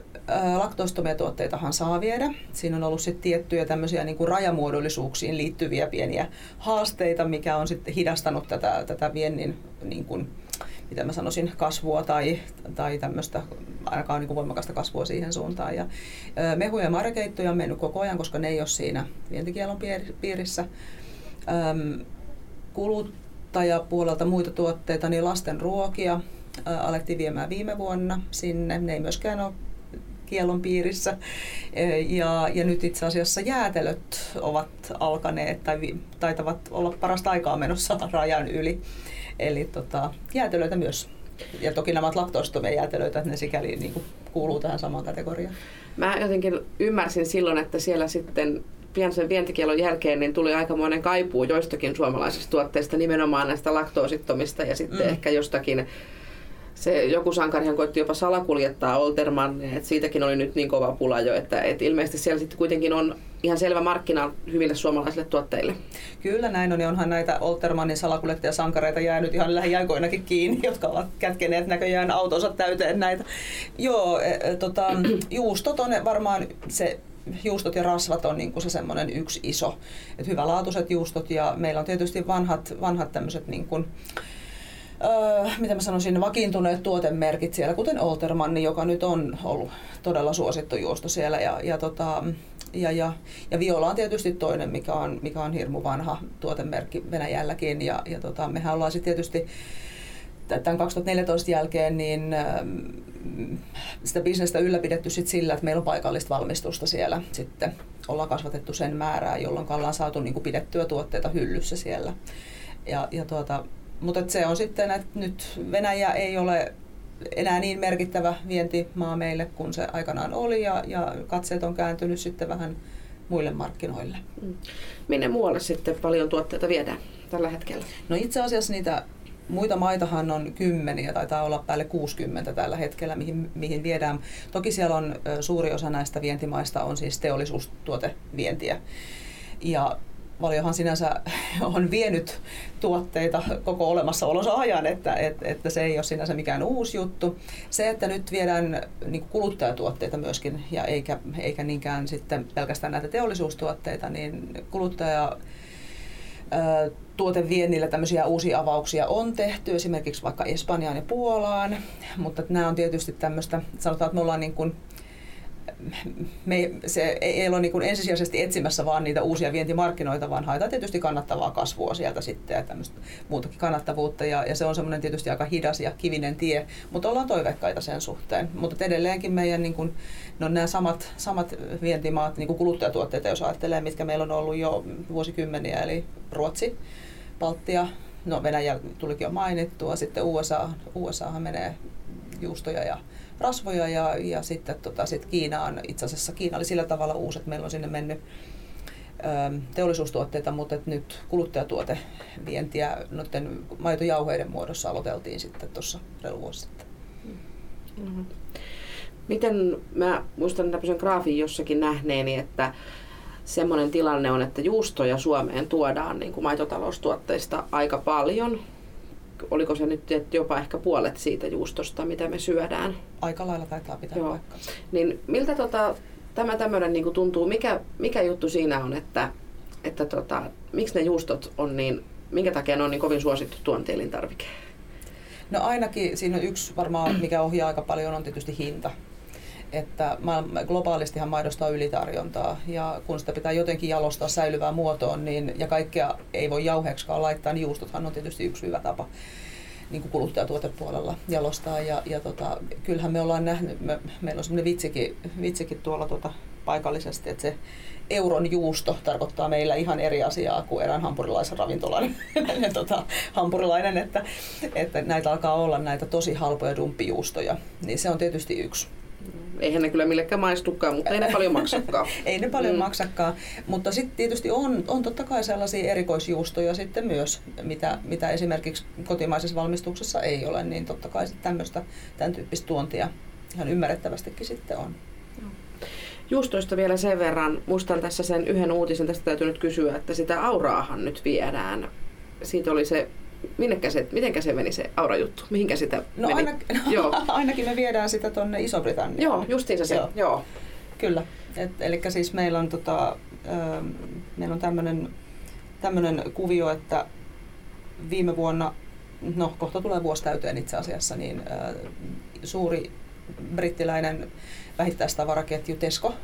laktoistomia tuotteitahan saa viedä. Siinä on ollut sitten tiettyjä tämmöisiä niin kuin rajamuodollisuuksiin liittyviä pieniä haasteita, mikä on sitten hidastanut tätä, tätä viennin niin kuin, mitä mä sanoisin, kasvua tai, tai tämmöistä ainakaan niin kuin voimakasta kasvua siihen suuntaan. Ja, mehuja ja marjakeittoja on mennyt koko ajan, koska ne ei ole siinä vientikielon piirissä. Öm, kuluttajapuolelta muita tuotteita, niin lasten ruokia, alettiin viemään viime vuonna sinne. Ne ei myöskään ole kielon piirissä. Ja, ja nyt itse asiassa jäätelöt ovat alkaneet tai taitavat olla parasta aikaa menossa (laughs) rajan yli. Eli tota, jäätelöitä myös. Ja toki nämä ovat laktoistovia jäätelöitä, että ne sikäli niin kuin, kuuluu tähän samaan kategoriaan. Mä jotenkin ymmärsin silloin, että siellä sitten pian sen vientikielon jälkeen niin tuli aikamoinen kaipuu joistakin suomalaisista tuotteista, nimenomaan näistä laktoosittomista ja sitten mm. ehkä jostakin se joku sankarihan koitti jopa salakuljettaa Olterman, että siitäkin oli nyt niin kova pula jo, että, että ilmeisesti siellä sitten kuitenkin on ihan selvä markkina hyville suomalaisille tuotteille. Kyllä näin on, ja onhan näitä Oltermanin salakuljettajasankareita jäänyt ihan lähiaikoinakin kiinni, jotka ovat kätkeneet näköjään autonsa täyteen näitä. Joo, e, e, tota, (clears throat) juustot on varmaan se juustot ja rasvat on niin kuin se semmoinen yksi iso. Et hyvälaatuiset juustot ja meillä on tietysti vanhat, vanhat tämmöiset niin kuin, öö, mitä mä sanoisin, vakiintuneet tuotemerkit siellä, kuten Oltermanni, joka nyt on ollut todella suosittu juosto siellä. Ja, ja, tota, ja, ja, ja Viola on tietysti toinen, mikä on, mikä on hirmu vanha tuotemerkki Venäjälläkin. Ja, ja tota, mehän ollaan sitten tietysti tämän 2014 jälkeen niin sitä bisnestä ylläpidetty sit sillä, että meillä on paikallista valmistusta siellä sitten. Ollaan kasvatettu sen määrää, jolloin ollaan saatu niin kuin pidettyä tuotteita hyllyssä siellä. Ja, ja tuota, mutta se on sitten, että nyt Venäjä ei ole enää niin merkittävä vientimaa meille kuin se aikanaan oli ja, ja katseet on kääntynyt sitten vähän muille markkinoille. Mm. Minne muualle sitten paljon tuotteita viedään tällä hetkellä? No itse asiassa niitä muita maitahan on kymmeniä, taitaa olla päälle 60 tällä hetkellä, mihin, mihin viedään. Toki siellä on suuri osa näistä vientimaista on siis teollisuustuotevientiä. Ja valiohan sinänsä (laughs) on vienyt tuotteita koko olemassaolonsa ajan, että, että, että se ei ole sinänsä mikään uusi juttu. Se, että nyt viedään niin kuluttajatuotteita myöskin, ja eikä, eikä niinkään sitten pelkästään näitä teollisuustuotteita, niin kuluttaja tuoteviennillä tämmöisiä uusia avauksia on tehty, esimerkiksi vaikka Espanjaan ja Puolaan, mutta nämä on tietysti tämmöistä, sanotaan, että me ollaan niin kuin me, se ei ole niin ensisijaisesti etsimässä vaan niitä uusia vientimarkkinoita, vaan haetaan tietysti kannattavaa kasvua sieltä sitten ja tämmöistä muutakin kannattavuutta. Ja, ja se on semmoinen tietysti aika hidas ja kivinen tie, mutta ollaan toiveikkaita sen suhteen. Mutta edelleenkin meidän niin kuin, no nämä samat, samat vientimaat, niin kuin kuluttajatuotteita, jos ajattelee, mitkä meillä on ollut jo vuosikymmeniä, eli Ruotsi, Baltia, no Venäjä tulikin jo mainittua, sitten USA, USAhan menee juustoja ja rasvoja ja, ja sitten tota, sit Kiina on, itse asiassa Kiina oli sillä tavalla uusi, että meillä on sinne mennyt ö, ähm, teollisuustuotteita, mutta nyt kuluttajatuotevientiä noiden maitojauheiden muodossa aloiteltiin sitten tuossa reilu vuosi sitten. Mm-hmm. Miten, mä muistan tämmöisen graafin jossakin nähneeni, että semmoinen tilanne on, että juustoja Suomeen tuodaan niin kuin maitotaloustuotteista aika paljon, oliko se nyt jopa ehkä puolet siitä juustosta, mitä me syödään. Aika lailla taitaa pitää Joo. paikkansa. Niin miltä tota, tämä tämmöinen niin tuntuu, mikä, mikä juttu siinä on, että, että tota, miksi ne juustot on niin, minkä takia ne on niin kovin suosittu tuontielintarvike? No ainakin siinä on yksi varmaan, mikä ohjaa aika paljon, on tietysti hinta että globaalistihan maidosta on ylitarjontaa ja kun sitä pitää jotenkin jalostaa säilyvään muotoon niin, ja kaikkea ei voi jauheeksikaan laittaa, niin juustothan on tietysti yksi hyvä tapa niin kuin kuluttajatuotepuolella jalostaa. Ja, ja tota, kyllähän me ollaan nähnyt, me, meillä on semmoinen vitsikin, vitsikin tuolla tota, paikallisesti, että se euron juusto tarkoittaa meillä ihan eri asiaa kuin erään hampurilaisen ravintolan (laughs) tota, hampurilainen, että, että näitä alkaa olla näitä tosi halpoja dumppijuustoja. Niin se on tietysti yksi eihän ne kyllä millekään maistukaan, mutta ei ne paljon maksakaan. (laughs) ei ne paljon mm. maksakaan, mutta sitten tietysti on, on totta kai sellaisia erikoisjuustoja sitten myös, mitä, mitä esimerkiksi kotimaisessa valmistuksessa ei ole, niin totta kai sitten tämmöistä, tämän tyyppistä tuontia ihan ymmärrettävästikin sitten on. Juustoista vielä sen verran, muistan tässä sen yhden uutisen, tästä täytyy nyt kysyä, että sitä auraahan nyt viedään. Siitä oli se minnekä se, mitenkä se meni se aurajuttu? Mihinkä sitä no, meni? Ainakin, no, (laughs) joo. ainakin me viedään sitä tuonne Iso-Britanniaan. Joo, justiinsa se. Joo. joo. Kyllä. eli siis meillä on, tota, ö, meillä on tämmöinen tämmönen kuvio, että viime vuonna, no kohta tulee vuosi täyteen itse asiassa, niin ö, suuri brittiläinen vähittäistavaraketju Tesco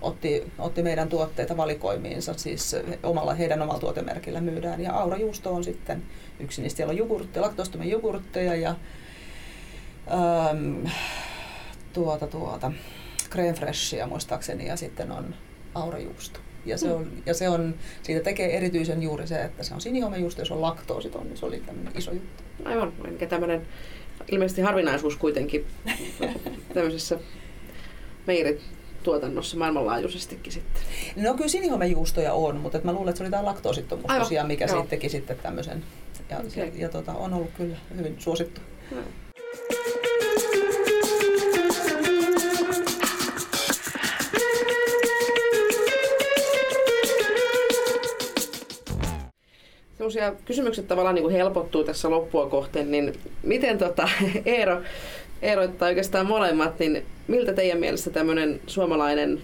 otti, otti meidän tuotteita valikoimiinsa, siis omalla, heidän omalla tuotemerkillä myydään. Ja Aura Juusto on sitten yksi niistä. Siellä on jogurtteja, laktoostomia jogurtteja ja äm, tuota, tuota, creme freshia muistaakseni ja sitten on Aura Juusto. Ja se, on, ja se on, siitä tekee erityisen juuri se, että se on sinihomejuusto, jos on laktoositon, niin se oli tämmöinen iso juttu. Aivan, eli tämmöinen ilmeisesti harvinaisuus kuitenkin (laughs) tämmöisessä meirit tuotannossa maailmanlaajuisestikin sitten? No kyllä sinihomejuustoja on, mutta mä luulen, että se oli tämä laktoosittomuus tosiaan, mikä Joo. siitä teki sitten tämmöisen. Ja, okay. ja, ja tota, on ollut kyllä hyvin suosittu. No. Sellaisia kysymykset tavallaan niin kuin helpottuu tässä loppua kohten, niin miten tota, (laughs) Eero, erottaa oikeastaan molemmat, niin miltä teidän mielestä tämmöinen suomalainen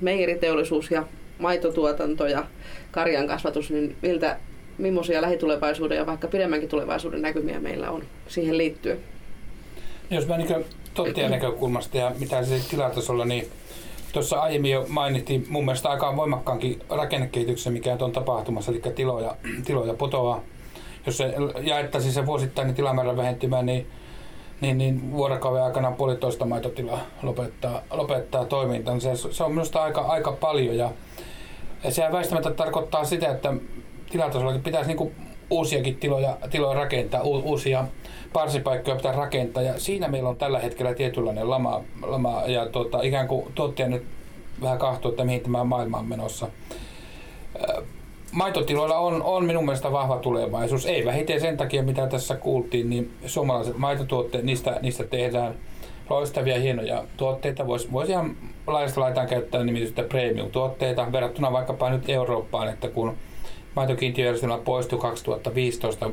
meiriteollisuus ja maitotuotanto ja karjan kasvatus, niin miltä, millaisia lähitulevaisuuden ja vaikka pidemmänkin tulevaisuuden näkymiä meillä on siihen liittyen? Jos mä niin tuottajan näkökulmasta ja mitä se tilatasolla, niin tuossa aiemmin jo mainittiin mun mielestä aika voimakkaankin rakennekehityksen, mikä on tapahtumassa, eli tiloja, tiloja putoaa. Jos se jaettaisiin se vuosittainen tilamäärä vähentymään, niin niin, niin vuorokauden aikana puolitoista maitotilaa lopettaa, lopettaa toimintansa. Se, se on minusta aika, aika paljon ja, ja sehän väistämättä tarkoittaa sitä, että tilatasollakin pitäisi niin uusiakin tiloja, tiloja rakentaa, u, uusia parsipaikkoja pitää rakentaa ja siinä meillä on tällä hetkellä tietynlainen lama, lama ja tuota, ikään kuin tuottaja nyt vähän kahtuu, että mihin tämä maailma on menossa maitotiloilla on, on minun mielestä vahva tulevaisuus. Ei vähiten sen takia, mitä tässä kuultiin, niin suomalaiset maitotuotteet, niistä, niistä tehdään loistavia, hienoja tuotteita. Voisi vois ihan laajasta laitaan käyttää nimitystä premium-tuotteita verrattuna vaikkapa nyt Eurooppaan, että kun maitokiintiöjärjestelmä poistui 2015,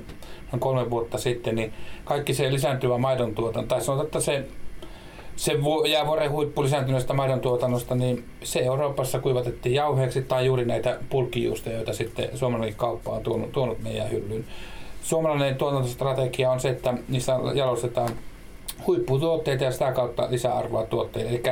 noin kolme vuotta sitten, niin kaikki se lisääntyvä maidon tuotanto, tai sanotaan, että se se jäävuoren huippu lisääntyneestä maidon tuotannosta, niin se Euroopassa kuivatettiin jauheeksi tai juuri näitä pulkkijuusteja, joita sitten suomalainen kauppa on tuonut, tuonut meidän hyllyyn. Suomalainen tuotantostrategia on se, että niissä jalostetaan huipputuotteita ja sitä kautta lisäarvoa tuotteille. Eli,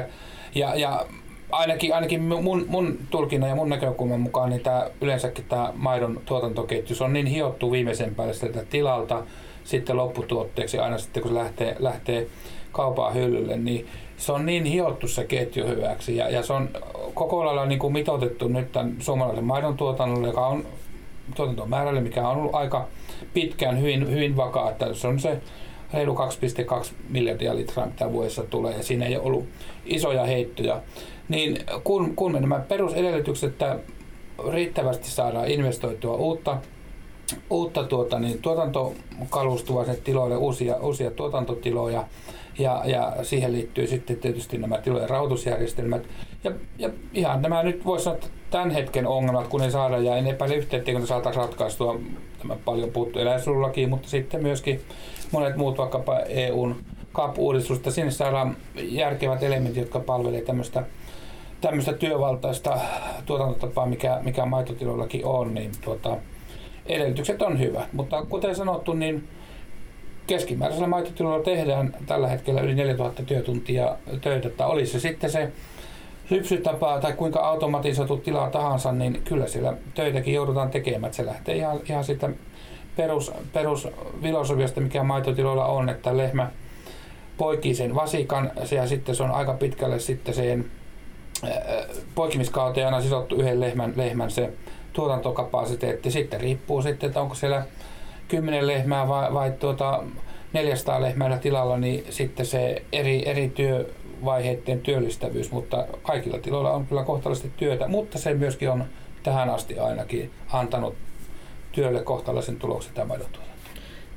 ja, ja ainakin, ainakin mun, mun tulkinnan ja mun näkökulman mukaan niin tämä, yleensäkin tämä maidon tuotantoketju on niin hiottu viimeisen päälle sieltä tilalta sitten lopputuotteeksi aina sitten kun se lähtee, lähtee kaupaa hyllylle, niin se on niin hiottu se ketju hyväksi ja, ja se on koko lailla niin kuin mitoitettu nyt tämän suomalaisen maidon tuotannolle, joka on tuotantomäärälle, mikä on ollut aika pitkään hyvin, hyvin vakaa, että se on se reilu 2,2 miljardia litraa, mitä vuodessa tulee, ja siinä ei ole ollut isoja heittoja. Niin kun, kun me nämä perusedellytykset, että riittävästi saadaan investoitua uutta, uutta tuota, niin tuotantokalustua sinne tiloille, uusia, uusia tuotantotiloja, ja, ja siihen liittyy sitten tietysti nämä tilojen rahoitusjärjestelmät. Ja, ja ihan nämä nyt voisi sanoa, tämän hetken ongelmat, kun ne saadaan, ja en epäile etteikö ne saataisiin ratkaistua tämä paljon puuttu eläinsuojelulaki, mutta sitten myöskin monet muut vaikkapa EUn CAP-uudistusta, sinne saadaan järkevät elementit, jotka palvelevat tämmöistä tämmöistä työvaltaista tuotantotapaa, mikä, mikä maitotiloillakin on, niin tuota, edellytykset on hyvät. Mutta kuten sanottu, niin keskimääräisellä maitotiloilla tehdään tällä hetkellä yli 4000 työtuntia töitä, että olisi se sitten se lypsytapa tai kuinka automatisoitu tila tahansa, niin kyllä siellä töitäkin joudutaan tekemään. Se lähtee ihan, ihan siitä perus, mikä maitotiloilla on, että lehmä poikii sen vasikan ja sitten se on aika pitkälle sitten sen poikimiskauteen aina sidottu yhden lehmän, lehmän se tuotantokapasiteetti. Sitten riippuu sitten, että onko siellä 10 lehmää vai, vai tuota 400 lehmää tilalla, niin sitten se eri, eri työvaiheiden työllistävyys, mutta kaikilla tiloilla on kyllä kohtalaisesti työtä, mutta se myöskin on tähän asti ainakin antanut työlle kohtalaisen tuloksen tämä maidontuotanto.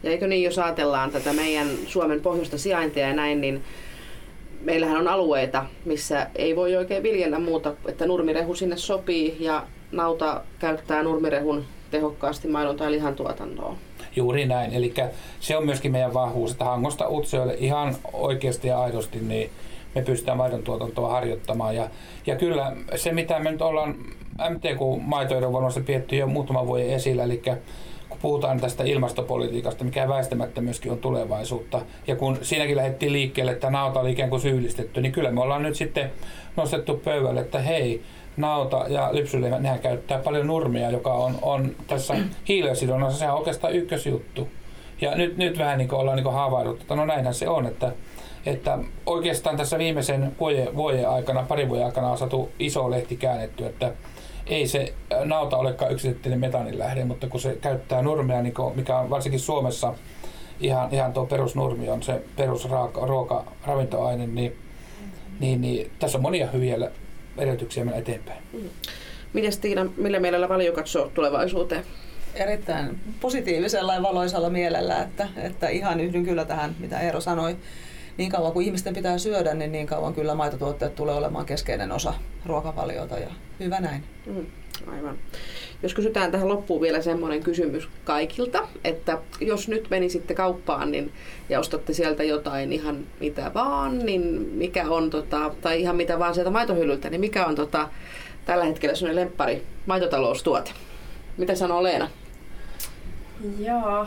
Ja eikö niin, jos ajatellaan tätä meidän Suomen pohjoista sijaintia ja näin, niin meillähän on alueita, missä ei voi oikein viljellä muuta, että nurmirehu sinne sopii ja nauta käyttää nurmirehun tehokkaasti maidon tai lihan tuotantoon. Juuri näin. Eli se on myöskin meidän vahvuus, että Hangosta Utsjoelle ihan oikeasti ja aidosti niin me pystytään maidon tuotantoa harjoittamaan. Ja, ja kyllä se, mitä me nyt ollaan MTQ-maitoiden varmasti pietty jo muutama vuoden esillä, eli kun puhutaan tästä ilmastopolitiikasta, mikä väistämättä myöskin on tulevaisuutta, ja kun siinäkin lähdettiin liikkeelle, että nauta oli ikään kuin syyllistetty, niin kyllä me ollaan nyt sitten nostettu pöydälle, että hei, nauta ja lypsylehmä, nehän käyttää paljon nurmia, joka on, on tässä hiilensidonnassa, sehän on oikeastaan ykkösjuttu. Ja nyt, nyt vähän niin kuin ollaan niin havahduttu, että no näinhän se on, että, että oikeastaan tässä viimeisen vuoden, vuoden aikana, parin vuoden aikana on saatu iso lehti käännetty, että ei se nauta olekaan yksityinen metanin lähde, mutta kun se käyttää nurmia, niin kuin, mikä on varsinkin Suomessa ihan, ihan tuo perusnurmi on se perusruoka, ravintoaine, niin, niin, niin tässä on monia hyviä edellytyksiä mennä eteenpäin. Mm. Miten Tiina, millä mielellä valio katsoo tulevaisuuteen? Erittäin positiivisella ja valoisella mielellä, että, että ihan yhdyn kyllä tähän, mitä Eero sanoi. Niin kauan kuin ihmisten pitää syödä, niin niin kauan kyllä maitotuotteet tulee olemaan keskeinen osa ruokavaliota ja hyvä näin. Mm, aivan. Jos kysytään tähän loppuun vielä semmoinen kysymys kaikilta, että jos nyt menisitte kauppaan niin, ja ostatte sieltä jotain ihan mitä vaan, niin mikä on, tota, tai ihan mitä vaan sieltä maitohyllyltä, niin mikä on tota, tällä hetkellä sellainen lemppari maitotaloustuote? Mitä sanoo Leena? Joo,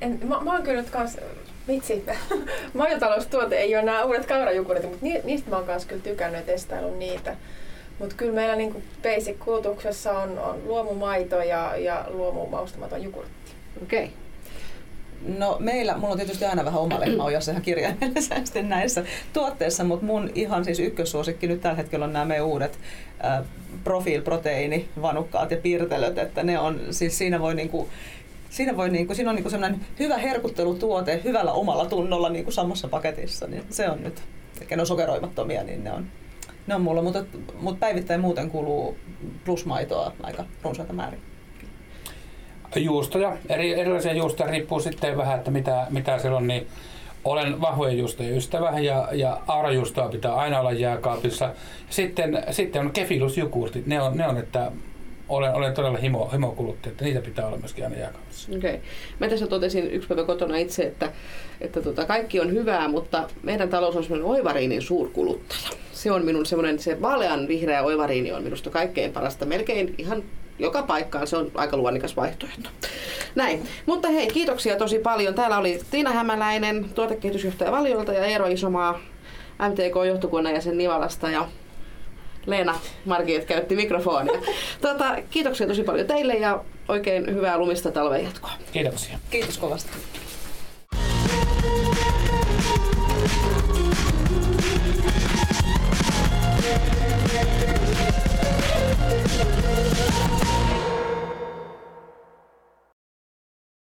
en, mä, mä oon kyllä nyt kans, vitsi, (laughs) maitotaloustuote ei ole nämä uudet kaurajukurit, mutta niistä mä oon kanssa kyllä tykännyt ja testaillut niitä. Mutta kyllä meillä niin basic-kulutuksessa on, on luomumaito ja, ja luomu maustamaton jukurtti. Okei. Okay. No meillä, mulla on tietysti aina vähän oma lehmä jos ihan kirjaimellisesti näissä tuotteissa, mutta mun ihan siis ykkössuosikki nyt tällä hetkellä on nämä meidän uudet äh, profiilproteiinivanukkaat ja pirtelöt, että ne on, siis siinä voi niinku, Siinä, voi niinku, siinä on niinku sellainen hyvä herkuttelutuote hyvällä omalla tunnolla niinku samassa paketissa, niin se on nyt, eikä ne on sokeroimattomia, niin ne on ne on mulla, mutta, mutta päivittäin muuten kuluu plusmaitoa aika runsaita määrin. Juustoja, eri, erilaisia juustoja riippuu sitten vähän, että mitä, mitä siellä on, niin olen vahvojen juustojen ystävä ja, ja aurajuustoa pitää aina olla jääkaapissa. Sitten, sitten on kefilusjukurtit, ne on, ne on että olen, olen todella himo, himokuluttaja, että niitä pitää olla myöskin aina jääkaapissa. Okei. Okay. Mä tässä totesin yksi päivä kotona itse, että, että tota, kaikki on hyvää, mutta meidän talous on semmoinen oivariinin suurkuluttaja. Se on minun semmoinen, se vaalean vihreä oivariini on minusta kaikkein parasta. Melkein ihan joka paikkaan se on aika luonnikas vaihtoehto. Näin. Mutta hei, kiitoksia tosi paljon. Täällä oli Tiina Hämäläinen, tuotekehitysjohtaja Valiolta ja Eero Isomaa, MTK-johtokunnan jäsen Nivalasta ja Leena Margit käytti mikrofonia. Tota, kiitoksia tosi paljon teille ja oikein hyvää lumista talven jatkoa. Kiitoksia. Kiitos kovasti.